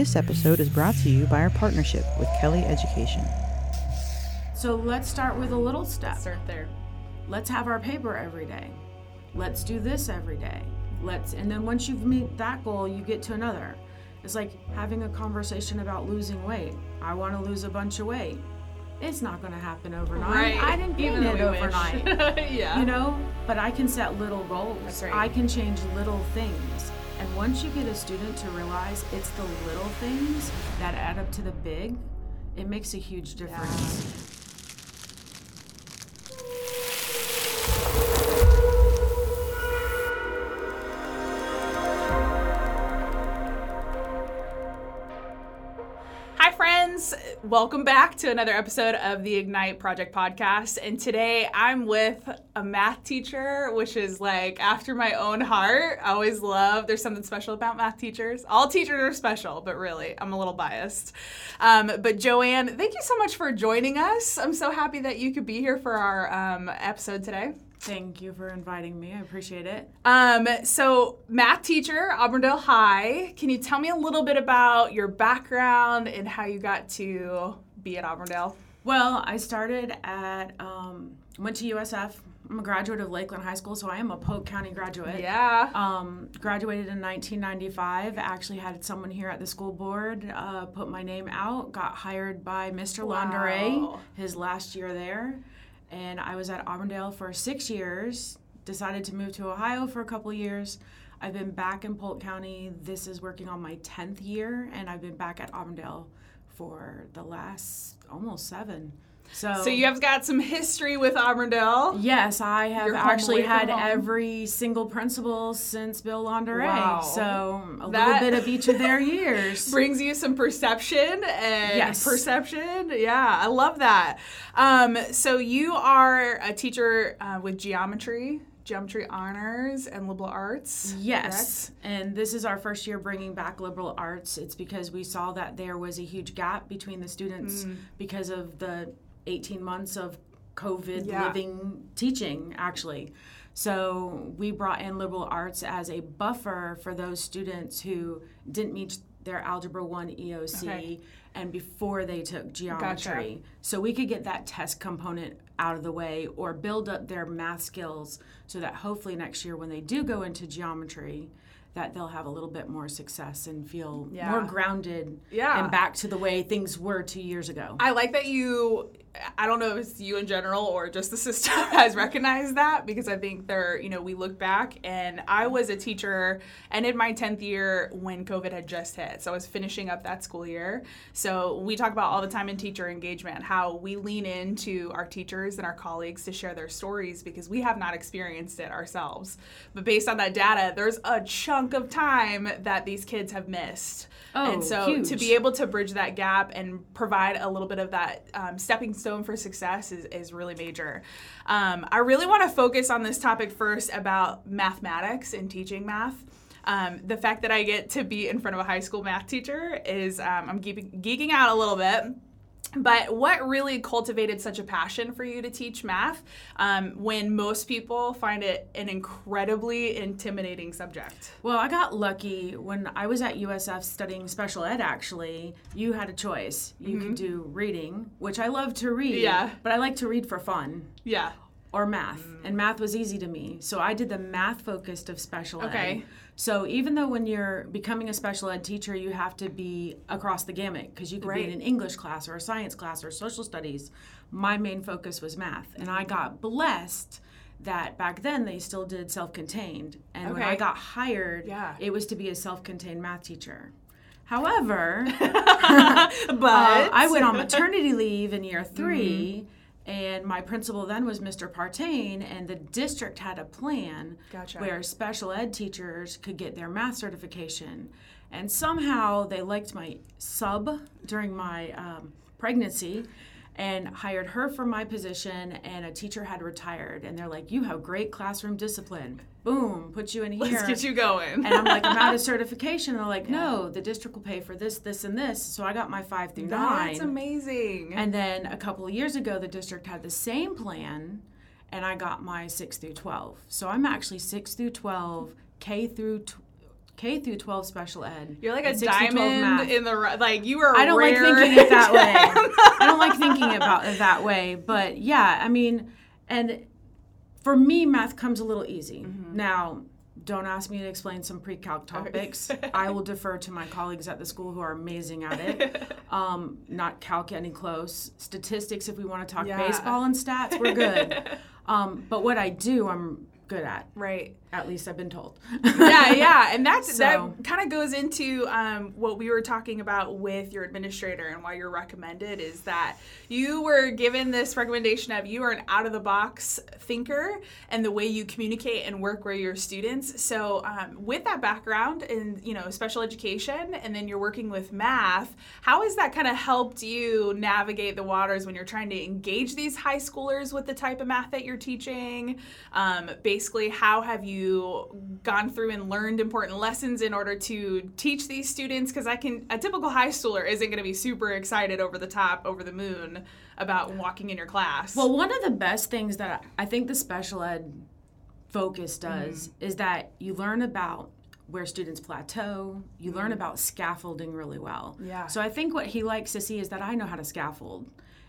This episode is brought to you by our partnership with Kelly Education. So let's start with a little step. Start there. Let's have our paper every day. Let's do this every day. Let's and then once you've meet that goal, you get to another. It's like having a conversation about losing weight. I want to lose a bunch of weight. It's not going to happen overnight. I didn't gain Even it overnight. yeah. you know but i can set little goals That's right. i can change little things and once you get a student to realize it's the little things that add up to the big it makes a huge difference. Hi, Welcome back to another episode of the Ignite Project podcast. And today I'm with a math teacher, which is like after my own heart. I always love, there's something special about math teachers. All teachers are special, but really, I'm a little biased. Um, but Joanne, thank you so much for joining us. I'm so happy that you could be here for our um, episode today. Thank you for inviting me i appreciate it Um, so math teacher, Auburndale High. Can you tell me a little bit about your background and how you got to be at Auburndale? well i started at um, went to usf i'm a graduate of lakeland high school so i am a polk county graduate Yeah. Um, graduated in 1995. Actually had someone here at the school board uh, put my name out. Got hired by Mr. Wow. His last year there, and I was at Auburndale for six years. Decided to move to Ohio for a couple years. I've been back in Polk County. This is working on my 10th year, and I've been back at Auburndale for the last almost seven. So, so you have got some history with Auburndale. Yes, I have actually had every single principal since Bill Laundere. Wow. So a That- little bit of each of their years. Brings you some perception and Yes. perception. Yeah, I love that. Um, so you are a teacher uh, with geometry, geometry honors, and liberal arts. Yes, and this is our first year bringing back liberal arts. It's because we saw that there was a huge gap between the students Mm. because of the 18 months of COVID Yeah. living teaching, actually. So we brought in liberal arts as a buffer for those students who didn't meet their Algebra 1 EOC Okay. and before they took geometry. So we could get that test component out of the way or build up their math skills so that hopefully next year when they do go into geometry that they'll have a little bit more success and feel Yeah. more grounded Yeah. and back to the way things were two years ago. I like that you. I don't know if it's you in general or just the system has recognized that because I think they're, you know, we look back and I was a teacher and in my 10th year when COVID had just hit. So I was finishing up that school year. So we talk about all the time in teacher engagement how we lean into our teachers and our colleagues to share their stories because we have not experienced it ourselves. But based on that data, there's a chunk of time that these kids have missed. Oh, and so huge. to be able to bridge that gap and provide a little bit of that um, stepping stone for success is, is really major. Um, I really want to focus on this topic first about mathematics and teaching math. Um, the fact that I get to be in front of a high school math teacher is um, I'm geeking, geeking out a little bit. But what really cultivated such a passion for you to teach math um, when most people find it an incredibly intimidating subject? Well, I got lucky when I was at USF studying special ed. Actually, you had a choice. You could do reading, which I love to read. Mm-hmm. Yeah. But I like to read for fun. Yeah. Or math, Mm. and math was easy to me. So I did the math focused of special ed. Okay. So even though when you're becoming a special ed teacher, you have to be across the gamut because you could be in an English class or a science class or social studies. My main focus was math, and I got blessed that back then they still did self-contained, and when I got hired, Yeah. it was to be a self-contained math teacher. However, but uh, I went on maternity leave in year 3 Mm-hmm. And my principal then was Mr. Partain, and the district had a plan Gotcha. where special ed teachers could get their math certification. And somehow they liked my sub during my um, pregnancy and hired her for my position, and a teacher had retired. And they're like, You have great classroom discipline. Boom, put you in here. Let's get you going. And I'm like, I'm out of certification. And they're like, no, the district will pay for this, this, and this. So I got my five through nine. That's amazing. And then a couple of years ago, the district had the same plan, and I got my six through 12. So I'm actually six through 12, K through tw- K through 12 special ed. You're like a and 6 through 12 diamond in the ru- like you are. I don't like thinking it that way. I don't like thinking about it that way. But yeah, I mean, and for me, math comes a little easy. Mm-hmm. Now, don't ask me to explain some pre-calc topics. I will defer to my colleagues at the school who are amazing at it. Um, not calc any close. Statistics, if we want to talk Yeah. baseball and stats, we're good. um, but what I do, I'm good at. Right. At least I've been told. yeah, yeah, and that's So- that kind of goes into um, what we were talking about with your administrator and why you're recommended is that you were given this recommendation of you are an out of the box thinker and the way you communicate and work with your students. So um, with that background in you know special education and then you're working with math, how has that kind of helped you navigate the waters when you're trying to engage these high schoolers with the type of math that you're teaching? Um, basically, how have you gone through and learned important lessons in order to teach these students? Because I can, a typical high schooler isn't going to be super excited over the top, over the moon about walking in your class. Well, one of the best things that I think the special ed focus does Mm-hmm. is that you learn about where students plateau, you learn about scaffolding really well. Yeah. So I think what he likes to see is that I know how to scaffold.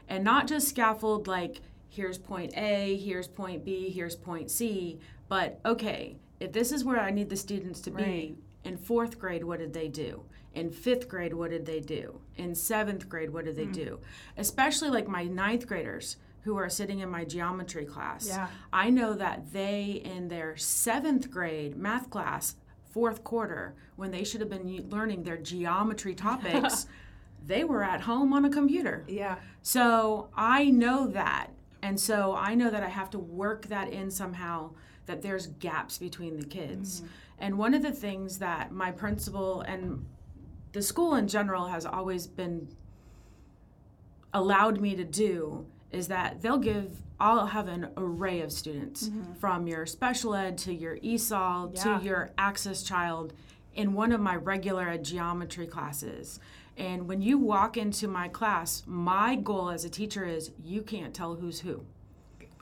And not just scaffold like here's point A, here's point B, here's point C, but okay, if this is where I need the students to be, Right. in fourth grade, what did they do? In fifth grade, what did they do? In seventh grade, what did they Hmm. do? Especially like my ninth graders who are sitting in my geometry class. Yeah. I know that they, in their seventh grade math class, fourth quarter, when they should have been learning their geometry topics, they were at home on a computer. yeah. So I know that. And so I know that I have to work that in somehow, that there's gaps between the kids. Mm-hmm. And one of the things that my principal and the school in general has always been allowed me to do is that they'll give I'll have an array of students mm-hmm. from your special ed to your ESOL Yeah. to your access child in one of my regular ed geometry classes. And when you walk into my class, my goal as a teacher is you can't tell who's who.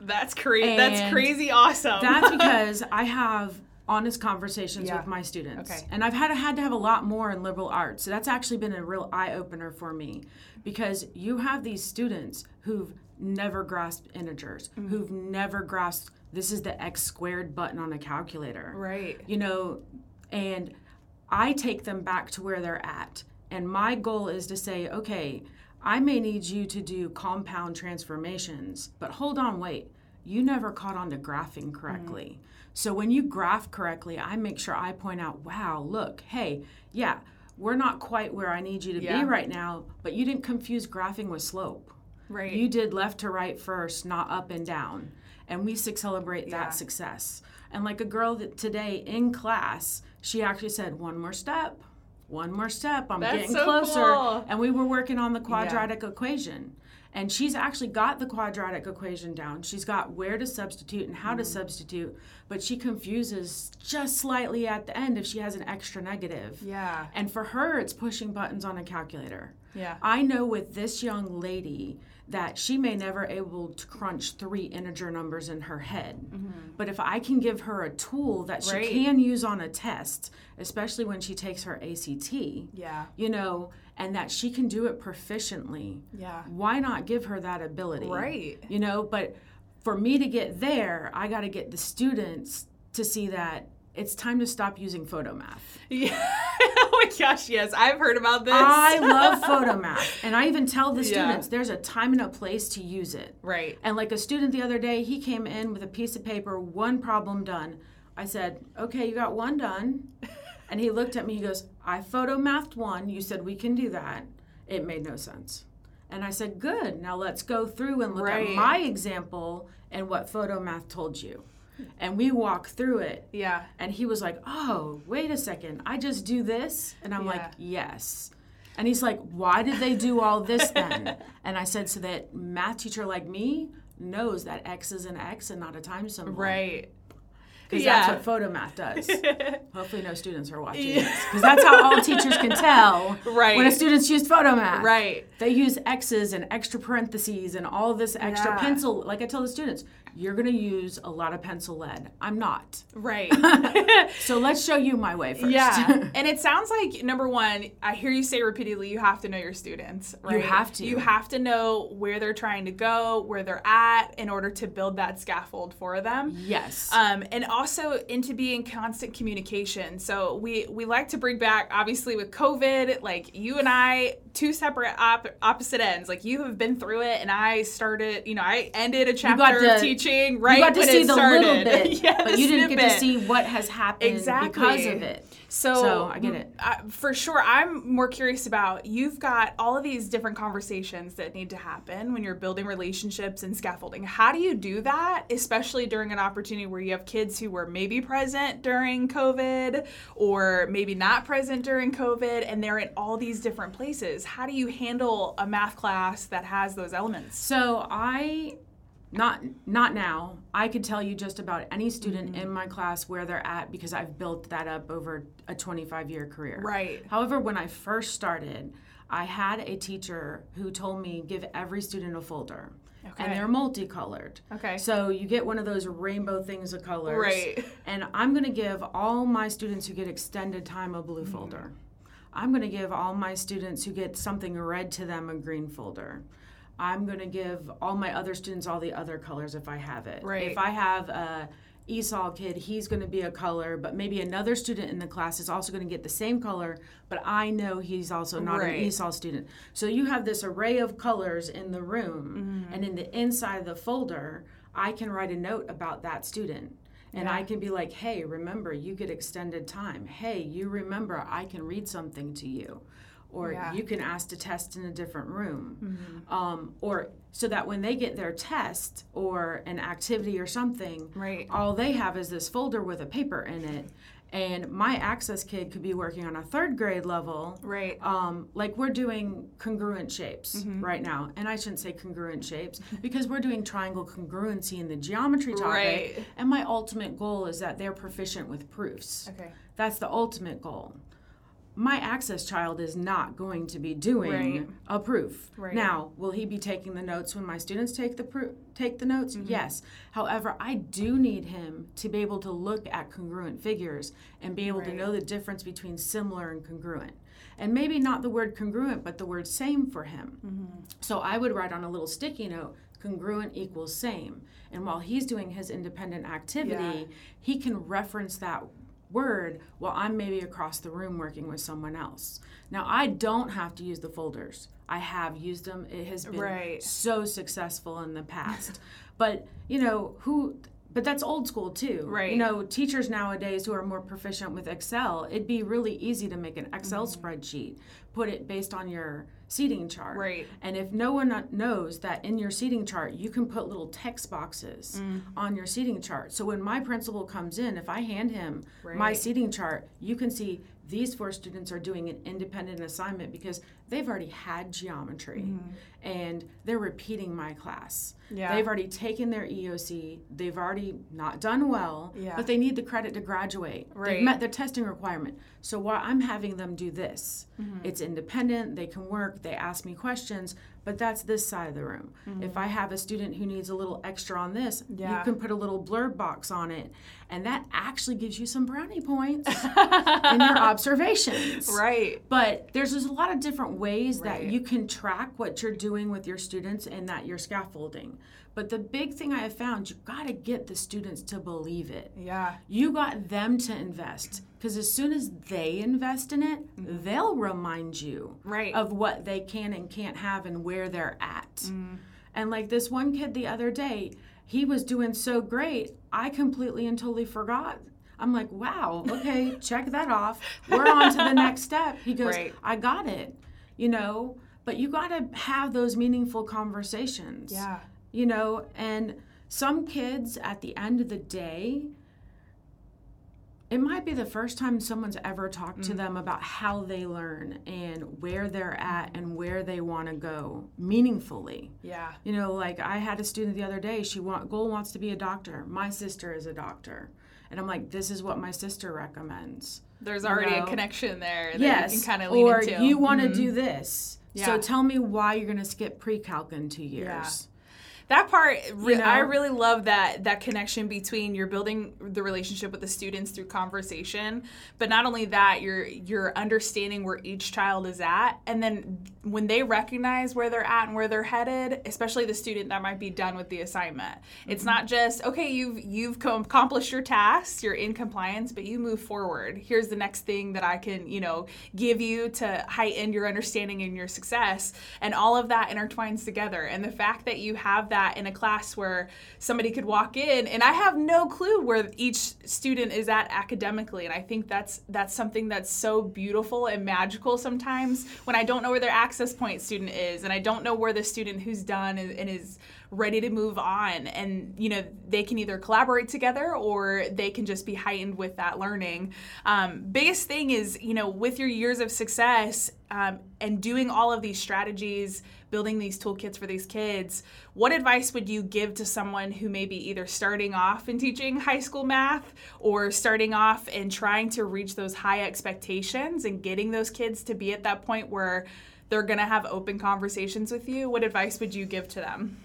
That's crazy. That's crazy awesome. That's because I have honest conversations Yeah. with my students. Okay. And I've had had to have a lot more in liberal arts. So that's actually been a real eye opener for me because you have these students who've never grasped integers, Mm-hmm. who've never grasped this is the x squared button on a calculator. right. You know, and I take them back to where they're at. And my goal is to say, okay, I may need you to do compound transformations, but hold on, wait. You never caught on to graphing correctly. Mm-hmm. So when you graph correctly, I make sure I point out, wow, look, hey, yeah, we're not quite where I need you to Yeah. be right now, but you didn't confuse graphing with slope. Right. You did left to right first, not up and down. And we celebrate Yeah. that success. And like a girl that today in class, she actually said, one more step, one more step. I'm That's getting so closer. cool. And we were working on the quadratic equation. And she's actually got the quadratic equation down. She's got where to substitute and how to Mm-hmm. substitute, but she confuses just slightly at the end if she has an extra negative. yeah. And for her, it's pushing buttons on a calculator. Yeah. I know with this young lady that she may never able to crunch three integer numbers in her head. But if I can give her a tool that she Mm-hmm. Can use on a test, especially when she takes her ACT, Yeah. you know, and that she can do it proficiently, Yeah. why not give her that ability? Right. You know, but for me to get there, I got to get the students to see that it's time to stop using Photomath. Yeah. oh my gosh, yes. I've heard about this. I love Photomath. And I even tell the Yeah. students there's a time and a place to use it. right. And like a student the other day, he came in with a piece of paper, one problem done. I said, Okay, you got one done. And he looked at me, he goes, I photomathed one. You said we can do that. It made no sense. And I said, Good. Now let's go through and look Right. at my example and what photomath told you. And we walk through it. Yeah. And he was like, Oh, wait a second. I just do this? And I'm like, Yes. And he's like, Why did they do all this then? and I said, So that math teacher like me knows that X is an X and not a time symbol. Right. Because Yeah. that's what Photomath does. Hopefully, no students are watching this. Because that's how all teachers can tell Right. when a student's used Photomath. Right. They use X's and extra parentheses and all this extra Yeah. pencil. Like I tell the students, you're going to use a lot of pencil lead. I'm not. Right. So let's show you my way first. Yeah. and it sounds like number one, I hear you say repeatedly, you have to know your students. Right? have to. You have to know where they're trying to go, where they're at, in order to build that scaffold for them. yes. Um, and also into being constant communication. So we we like to bring back, obviously with COVID, like you and I, two separate op- opposite ends. Like you have been through it, and I started. You know, I ended a chapter got of teaching right you got to when see it the started. little bit, but you didn't get to see what has happened Exactly. because of it. So, So, I get it. uh, for sure, I'm more curious about you've got all of these different conversations that need to happen when you're building relationships and scaffolding. How do you do that, especially during an opportunity where you have kids who were maybe present during COVID or maybe not present during COVID and they're in all these different places? How do you handle a math class that has those elements? So I not not now. I could tell you just about any student Mm-hmm. in my class where they're at because I've built that up over a 25 year career. Right. However, when I first started, I had a teacher who told me give every student a folder. Okay. And they're multicolored. Okay. So you get one of those rainbow things of colors. Right. And I'm going to give all my students who get extended time a Mm-hmm. blue folder. I'm going to give all my students who get something red to them a green folder. I'm going to give all my other students all the other colors if I have it. Right. If I have a ESOL kid, he's going to be a color, but maybe another student in the class is also going to get the same color, but I know he's also not Right. an ESOL student. So you have this array of colors in the room, Mm-hmm. and in the inside of the folder, I can write a note about that student. And I can be like, hey, remember, you get extended time. Hey, you remember, I can read something to you. Or Yeah. you can ask to test in a different room. Um, or so that when they get their test or an activity or something, Right. all they have is this folder with a paper in it. And my access kid could be working on a third grade level Right. um, like we're doing congruent shapes right now and i shouldn't say congruent shapes because we're doing triangle congruency in the geometry topic Right. and my ultimate goal is that they're proficient with proofs Okay. that's the ultimate goal my access child is not going to be doing Right. a proof Right. now will he be taking the notes when my students take the pro- take the notes Mm-hmm. yes however i do need him to be able to look at congruent figures and be able to know the difference between similar and congruent and maybe not the word congruent but the word same for him Mm-hmm. so i would write on a little sticky note congruent equals same and while he's doing his independent activity Yeah. he can reference that word while I'm maybe across the room working with someone else. Now, I don't have to use the folders. I have used them. It has been Right. so successful in the past. but, you know, who but that's old school too. Right. You know, teachers nowadays who are more proficient with Excel, it'd be really easy to make an Excel spreadsheet, put it based on your seating chart. Right. And if no one knows that in your seating chart, you can put little text boxes Mm. on your seating chart. So when my principal comes in, if I hand him my seating chart, you can see these four students are doing an independent assignment because they've already had geometry and they're repeating my class. Mm-hmm. Yeah. They've already taken their EOC, they've already not done well, Yeah. but they need the credit to graduate. Right. They've met their testing requirement. So while I'm having them do this, Mm-hmm. it's independent, they can work, they ask me questions, but that's this side of the room. If I have a student who needs a little extra on this, Mm-hmm. Yeah. you can put a little blurb box on it, and that actually gives you some brownie points in your observations. Right. But there's just a lot of different ways that you can track what you're doing with your students and that you're scaffolding. But the big thing I have found, you got to get the students to believe it. Yeah. You got them to invest because as soon as they invest in it, they'll remind you Mm-hmm. Right. of what they can and can't have and where they're at. Mm. And like this one kid the other day, he was doing so great, I completely and totally forgot. I'm like, wow, okay, check that off. We're on to the next step. He goes, Right. I got it, you know, but you got to have those meaningful conversations Yeah. You know and some kids at the end of the day it might be the first time someone's ever talked to them about how they learn and where they're at and where they want to go meaningfully Yeah. you know like i had a student the other day she want goal wants to be a doctor my sister is a doctor and i'm like this is what my sister recommends There's already know? a connection there that yes you can kind of lean or into. Mm-hmm. you want to do this Yeah. so tell me why you're going to skip pre-calc in two years Yeah. That part You know? i really love that that connection between you're building the relationship with the students through conversation but not only that you're you're understanding where each child is at and then when they recognize where they're at and where they're headed especially the student that might be done with the assignment. It's mm-hmm. not just okay you've you've accomplished your tasks you're in compliance but you move forward. Here's the next thing that i can you know give you to heighten your understanding and your success. And all of that intertwines together. And the fact that you have that in a class where somebody could walk in and i have no clue where each student is at academically and i think that's that's something that's so beautiful and magical sometimes when i don't know where their access point student is and i don't know where the student who's done and, and is ready to move on. And you know they can either collaborate together or they can just be heightened with that learning. Um, biggest thing is you know with your years of success um, and doing all of these strategies building these toolkits for these kids what advice would you give to someone who may be either starting off in teaching high school math or starting off and trying to reach those high expectations and getting those kids to be at that point where they're going to have open conversations with you? What advice would you give to them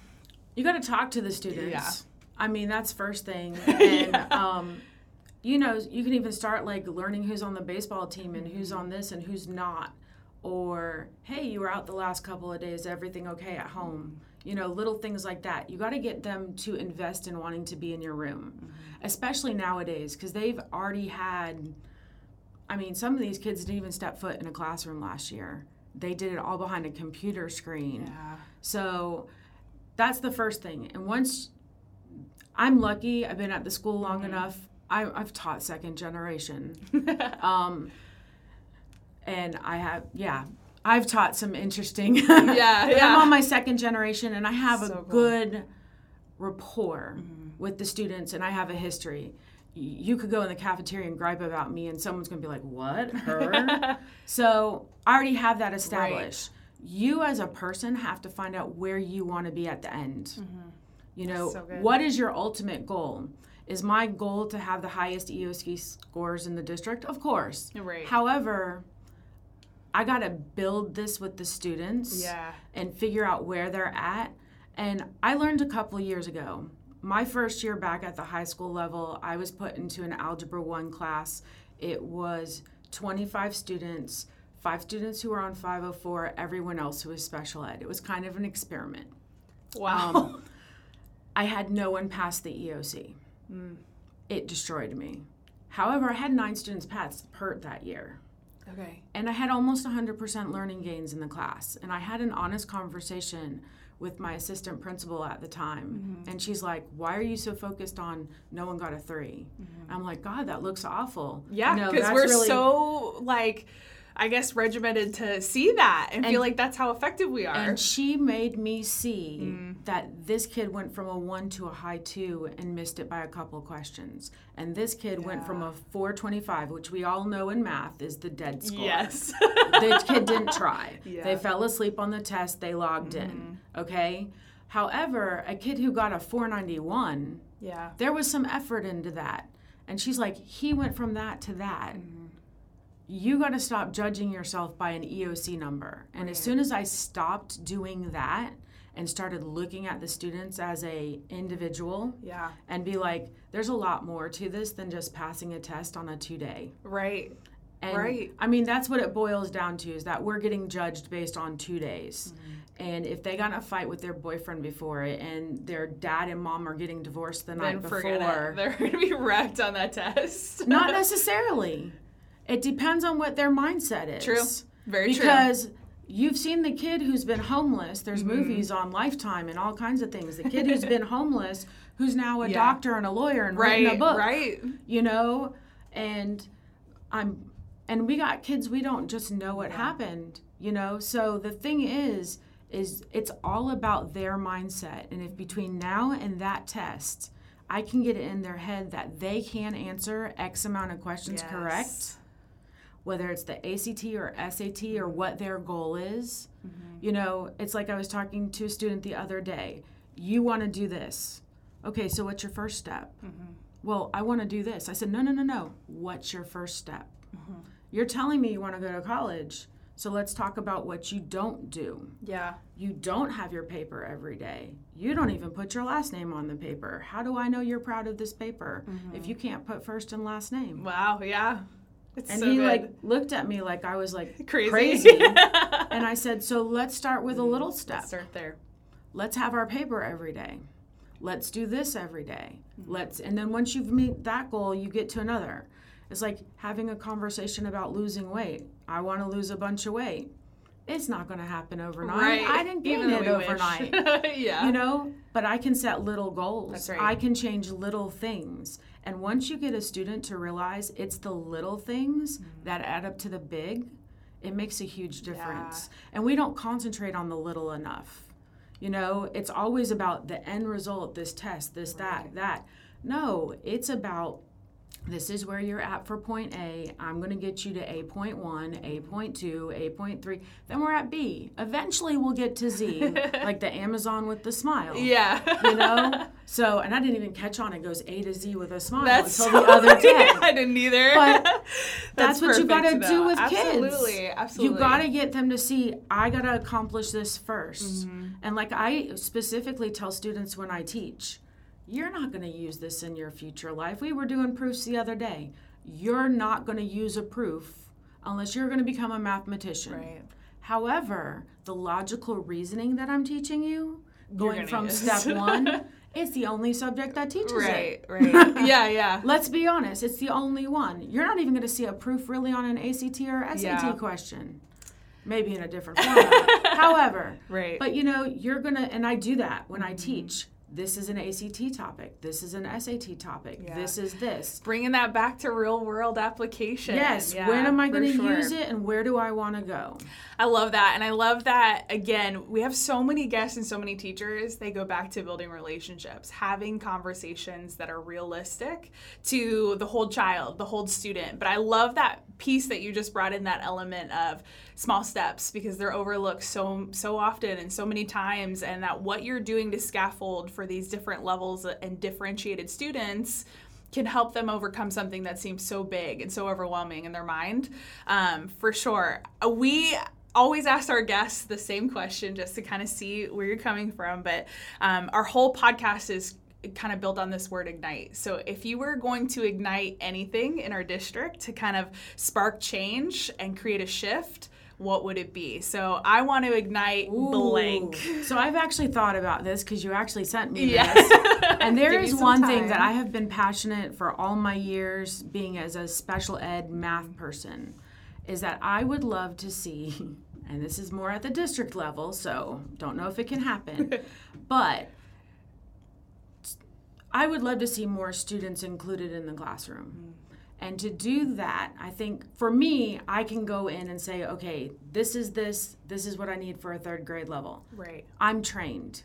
You got to talk to the students. Yeah. I mean, that's first thing. And, um, you know, you can even start like learning who's on the baseball team and who's on this and who's not. Or, hey, you were out the last couple of days, everything okay at home? You know, little things like that. You got to get them to invest in wanting to be in your room, especially nowadays, because they've already had. I mean, some of these kids didn't even step foot in a classroom last year. They did it all behind a computer screen. yeah So that's the first thing. And once I'm lucky, I've been at the school long Mm-hmm. enough. I, I've taught second generation. um, and I have, yeah, I've taught some interesting. Yeah, yeah. I'm on my second generation and I have So a cool. Mm-hmm. good rapport with the students and I have a history. You could go in the cafeteria and gripe about me, and someone's going to be like, What? Her? so I already have that established. You, as a person, have to find out where you want to be at the end. Mm-hmm. You know, So what is your ultimate goal? Is my goal to have the highest EOSC scores in the district? Of course. Right. However, I got to build this with the students yeah and figure out where they're at. And I learned a couple years ago. My first year back at the high school level, I was put into an Algebra 1 class. It was 25 students, five students who were on 504, everyone else who was special ed. It was kind of an experiment. wow Um, I had no one pass the EOC. Mm. It destroyed me. However, I had nine students pass PERT that year. okay And I had almost 100% learning gains in the class. And I had an honest conversation with my assistant principal at the time. Mm-hmm. And she's like, Why are you so focused on no one got a 3 mm-hmm. I'm like, God, that looks awful. Yeah, because that's we're really- so like, I guess regimented to see that and, feel like that's how effective we are. And she made me see Mm. that this kid went from a one to a high two and missed it by a couple of questions. And this kid went from a 425, which we all know in math is the dead score. yes, the kid didn't try. Yeah. Mm-hmm. They fell asleep on the test, they logged in. Okay? However, a kid who got a 491, yeah, there was some effort into that. And she's like, he went from that to that. Mm-hmm. You got to stop judging yourself by an EOC number. And as soon as I stopped doing that and started looking at the students as a individual yeah, and be like, there's a lot more to this than just passing a test on a two day. right, And Right. I mean, that's what it boils down to is that we're getting judged based on two days. Mm-hmm. And if they got in a fight with their boyfriend before it and their dad and mom are getting divorced the then night before, it. They're gonna be wrecked on that test. not necessarily. It depends on what their mindset is. True. Very true. because you've seen the kid who's been homeless. There's Mm-hmm. movies on Lifetime and all kinds of things. The kid who's been homeless, who's now a Yeah. doctor and a lawyer and right, writing a book right, you know and i'm and we got kids we don't just know what happened you know so the thing is is it's all about their mindset and if between now and that test i can get it in their head that they can answer x amount of questions correct Yes. Whether it's the ACT or SAT or what their goal is. Mm-hmm. You know, it's like I was talking to a student the other day. You want to do this. Okay, so what's your first step? Mm-hmm. Well, I want to do this. I said, no, no, no, no. What's your first step? Mm-hmm. You're telling me you want to go to college. So let's talk about what you don't do. Yeah. You don't have your paper every day. You don't even put your last name on the paper. How do I know you're proud of this paper if you can't put first and last name? Wow. Yeah. It's And so he good. like looked at me like I was like crazy. crazy. and I said, "So let's start with a little step. Start there. Let's have our paper every day. Let's do this every day. Mm-hmm. Let's and then once you've meet that goal, you get to another. It's like having a conversation about losing weight. I want to lose a bunch of weight. It's not going to happen overnight. Right. I didn't gain Even it overnight. yeah. you know but i can set little goals That's right. i can change little things and once you get a student to realize it's the little things Mm-hmm. that add up to the big it makes a huge difference and we don't concentrate on the little enough you know it's always about the end result this test this that that no it's about this is where you're at for point A. I'm going to get you to A point one, A point two, A point three. Then we're at B. Eventually, we'll get to Z, like the Amazon with the smile. yeah. You know? So, and I didn't even catch on. It goes A to Z with a smile That's until so the other day. I didn't either. But That's, what you got to do with kids. Absolutely. Absolutely. You got to get them to see, I got to accomplish this 1st Mm-hmm. And like I specifically tell students when I teach, you're not going to use this in your future life. We were doing proofs the other day. You're not going to use a proof unless you're going to become a mathematician. Right. However, the logical reasoning that I'm teaching you, going from use. step one, it's the only subject that teaches it. Right. Right. yeah. Yeah. Let's be honest, it's the only one. You're not even going to see a proof really on an ACT or SAT Yeah. question. Maybe in a different format. However, Right. Mm-hmm. but you know, you're going to, and I do that when I teach. This is an ACT topic. This is an SAT topic. Yeah. This is this. Bringing that back to real world application. Yes, Yeah, when am I going to sure. use it and where do I want to go? I love that. And I love that, again, we have so many guests and so many teachers. They go back to building relationships, having conversations that are realistic to the whole child, the whole student. But I love that piece that you just brought in that element of small steps because they're overlooked so so often and so many times and that what you're doing to scaffold for these different levels and differentiated students can help them overcome something that seems so big and so overwhelming in their mind. Um, for sure. Uh, We always ask our guests the same question just to kind of see where you're coming from. But um, our whole podcast is kind of built on this word ignite. So if you were going to ignite anything in our district to kind of spark change and create a shift, what would it be? So I want to ignite blank. Ooh. So I've actually thought about this because you actually sent me Yeah. this. And there is Give you is some one thing that. I have been passionate for all my years being as a special ed math person is that I would love to see, and this is more at the district level, so don't know if it can happen, but I would love to see more students included in the classroom. Mm. And to do that, I think for me, I can go in and say, okay, this is this, this is what I need for a third grade level. Right. I'm trained.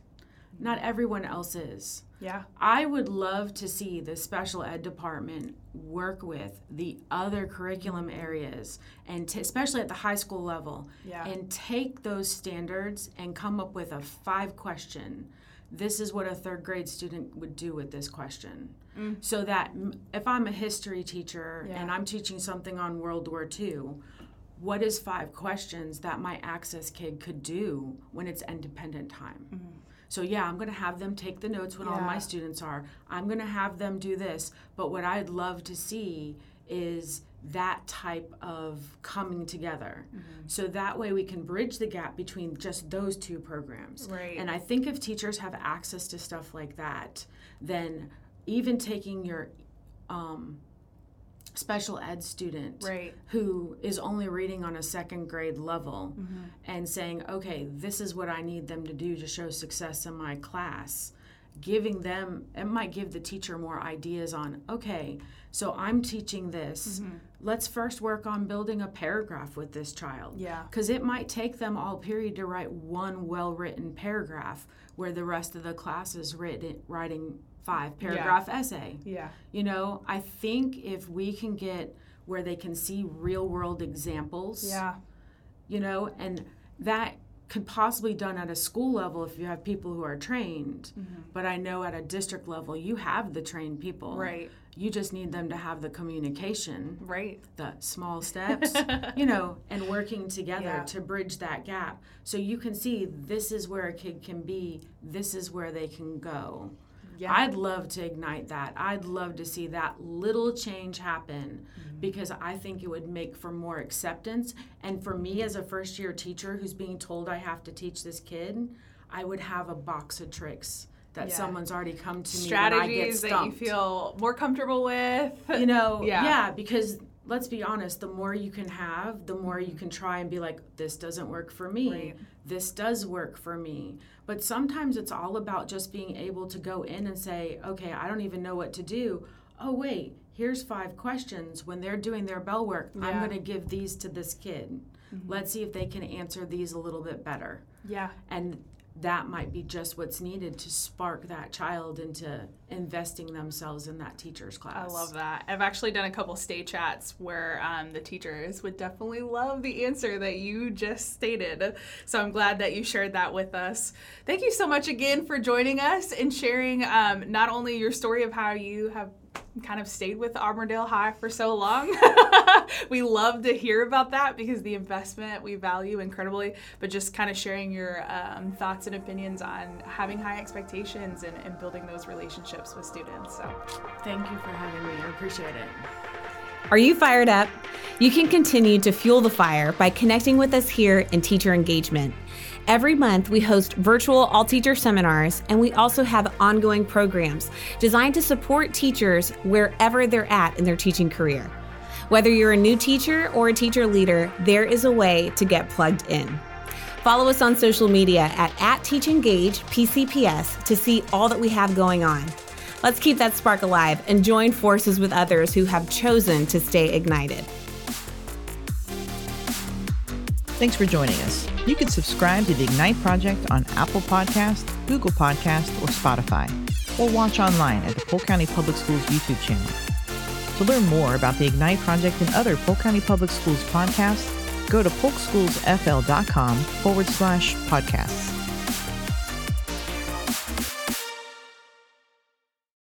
Not everyone else is. Yeah. I would love to see the special ed department work with the other curriculum areas, and t- especially at the high school level, Yeah. and take those standards and come up with a five question. This is what a third grade student would do with this question. Mm. So that if I'm a history teacher and I'm teaching something on World War II, what is five questions that my access kid could do when it's independent time? Mm-hmm. So yeah, I'm going to have them take the notes when all my students are. I'm going to have them do this, but what I'd love to see is that type of coming together. Mm-hmm. So that way we can bridge the gap between just those two programs. Right. And I think if teachers have access to stuff like that, then even taking your um, special ed student Right. who is only reading on a second grade level Mm-hmm. and saying, okay, this is what I need them to do to show success in my class. Giving them, it might give the teacher more ideas on, okay, so I'm teaching this. Mm-hmm. Let's first work on building a paragraph with this child. Yeah. Because it might take them all period to write one well written paragraph where the rest of the class is written, writing five paragraph essay. Yeah. You know, I think if we can get where they can see real world examples, Yeah. you know, and that could possibly done at a school level if you have people who are trained. Mm-hmm. But I know at a district level, you have the trained people. Right. You just need them to have the communication, Right. the small steps, you know, and working together Yeah. to bridge that gap. So you can see this is where a kid can be, this is where they can go. Yeah. I'd love to ignite that. I'd love to see that little change happen Mm-hmm. because I think it would make for more acceptance. And for me, as a first year teacher who's being told I have to teach this kid, I would have a box of tricks that Yeah. someone's already come to me when I get Strategies that you feel more comfortable with. you know, Yeah. yeah. because let's be honest, the more you can have, the more you can try and be like, this doesn't work for me. Right. This does work for me. But sometimes it's all about just being able to go in and say, okay, I don't even know what to do. Oh, wait, here's five questions. When they're doing their bell work, I'm Mm-hmm. going to give these to this kid. Let's see if they can answer these a little bit better. Yeah. And that might be just what's needed to spark that child into investing themselves in that teacher's class. I love that. I've actually done a couple stay chats where um, the teachers would definitely love the answer that you just stated. So I'm glad that you shared that with us. Thank you so much again for joining us and sharing um, not only your story of how you have kind of stayed with Auburndale High for so long. we love to hear about that because the investment we value incredibly, but just kind of sharing your um, thoughts and opinions on having high expectations and, and building those relationships with students. So. Thank you for having me. I appreciate it. Are you fired up? You can continue to fuel the fire by connecting with us here in Teacher Engagement. Every month, we host virtual all teacher seminars, and we also have ongoing programs designed to support teachers wherever they're at in their teaching career. Whether you're a new teacher or a teacher leader, there is a way to get plugged in. Follow us on social media at, at TeachEngage PCPS to see all that we have going on. Let's keep that spark alive and join forces with others who have chosen to stay ignited. Thanks for joining us. You can subscribe to the Ignite Project on Apple Podcast, Google Podcast, or Spotify, or watch online at the Polk County Public Schools YouTube channel. To learn more about the Ignite Project and other Polk County Public Schools podcasts, go to polkschoolsfl.com forward slash podcasts.